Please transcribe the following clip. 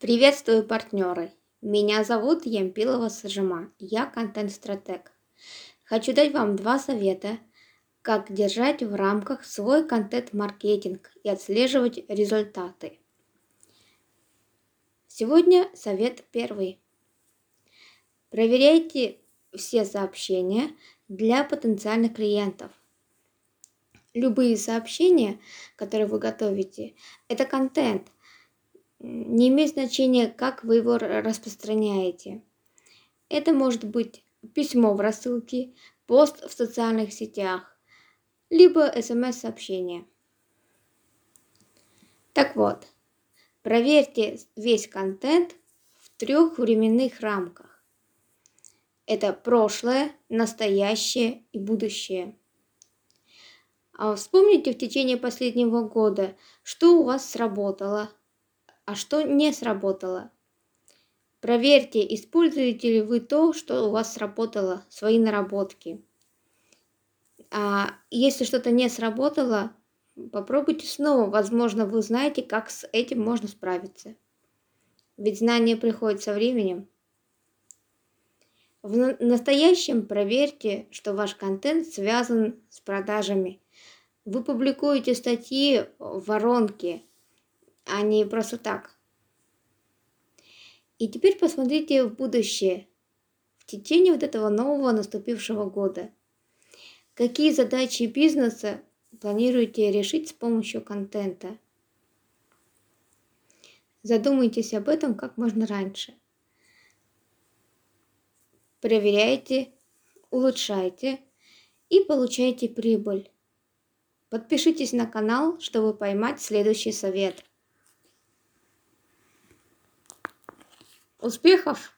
Приветствую, партнеры! Меня зовут Ямпилова Сажима, я контент-стратег. Хочу дать вам два совета, как держать в рамках свой контент-маркетинг и отслеживать результаты. Сегодня совет первый. Проверяйте все сообщения для потенциальных клиентов. Любые сообщения, которые вы готовите, это контент – не имеет значения, как вы его распространяете. Это может быть письмо в рассылке, пост в социальных сетях, либо смс-сообщение. Так вот, проверьте весь контент в трех временных рамках. Это прошлое, настоящее и будущее. А вспомните в течение последнего года, что у вас сработало – а что не сработало. Проверьте, используете ли вы то, что у вас сработало, свои наработки. А если что-то не сработало, попробуйте снова. Возможно, вы знаете, как с этим можно справиться. Ведь знания приходят со временем. В настоящем проверьте, что ваш контент связан с продажами. Вы публикуете статьи в воронке, а не просто так. И теперь посмотрите в будущее, в течение вот этого нового наступившего года. Какие задачи бизнеса планируете решить с помощью контента? Задумайтесь об этом как можно раньше. Проверяйте, улучшайте и получайте прибыль. Подпишитесь на канал, чтобы поймать следующий совет. Успехов!